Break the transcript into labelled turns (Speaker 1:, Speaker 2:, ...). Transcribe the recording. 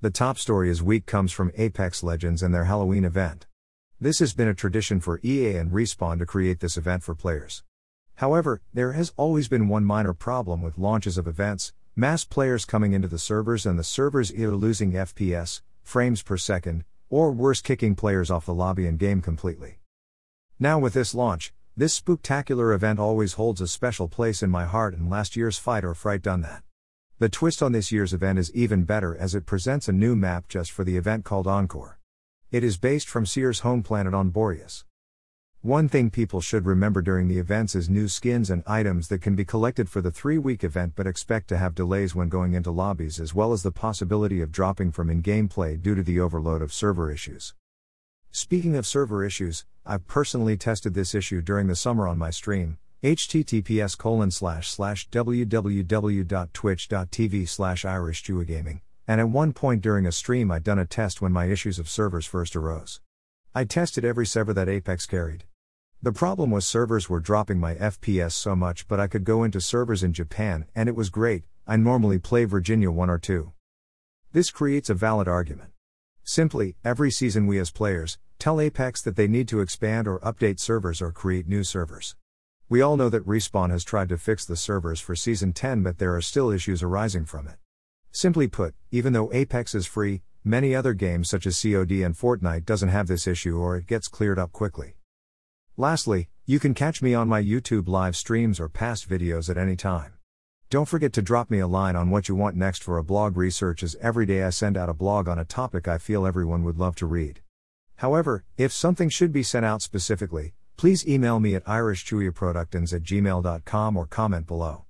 Speaker 1: The top story is week comes from Apex Legends and their Halloween event. This has been a tradition for EA and Respawn to create this event for players. However, there has always been one minor problem with launches of events mass players coming into the servers and the servers either losing FPS, frames per second, or worse, kicking players off the lobby and game completely. Now, with this launch, this spectacular event always holds a special place in my heart, and last year's Fight or Fright done that. The twist on this year's event is even better as it presents a new map just for the event called Encore. It is based from Seer's home planet on Boreas. One thing people should remember during the events is new skins and items that can be collected for the three week event but expect to have delays when going into lobbies as well as the possibility of dropping from in game play due to the overload of server issues. Speaking of server issues, I've personally tested this issue during the summer on my stream, https colon slash slash www.twitch.tv slash irishchewiegaming, and at one point during a stream I'd done a test when my issues of servers first arose. I tested every server that Apex carried. The problem was servers were dropping my FPS so much but I could go into servers in Japan and it was great, I normally play Virginia 1 or 2. This creates a valid argument. Simply, every season we as players tell Apex that they need to expand or update servers or create new servers. We all know that Respawn has tried to fix the servers for Season 10, but there are still issues arising from it. Simply put, even though Apex is free, many other games such as COD and Fortnite doesn't have this issue or it gets cleared up quickly. Lastly, you can catch me on my YouTube live streams or past videos at any time. Don't forget to drop me a line on what you want next for a blog research as every day I send out a blog on a topic I feel everyone would love to read. However, if something should be sent out specifically, please email me at irishchewiaproductins at gmail.com or comment below.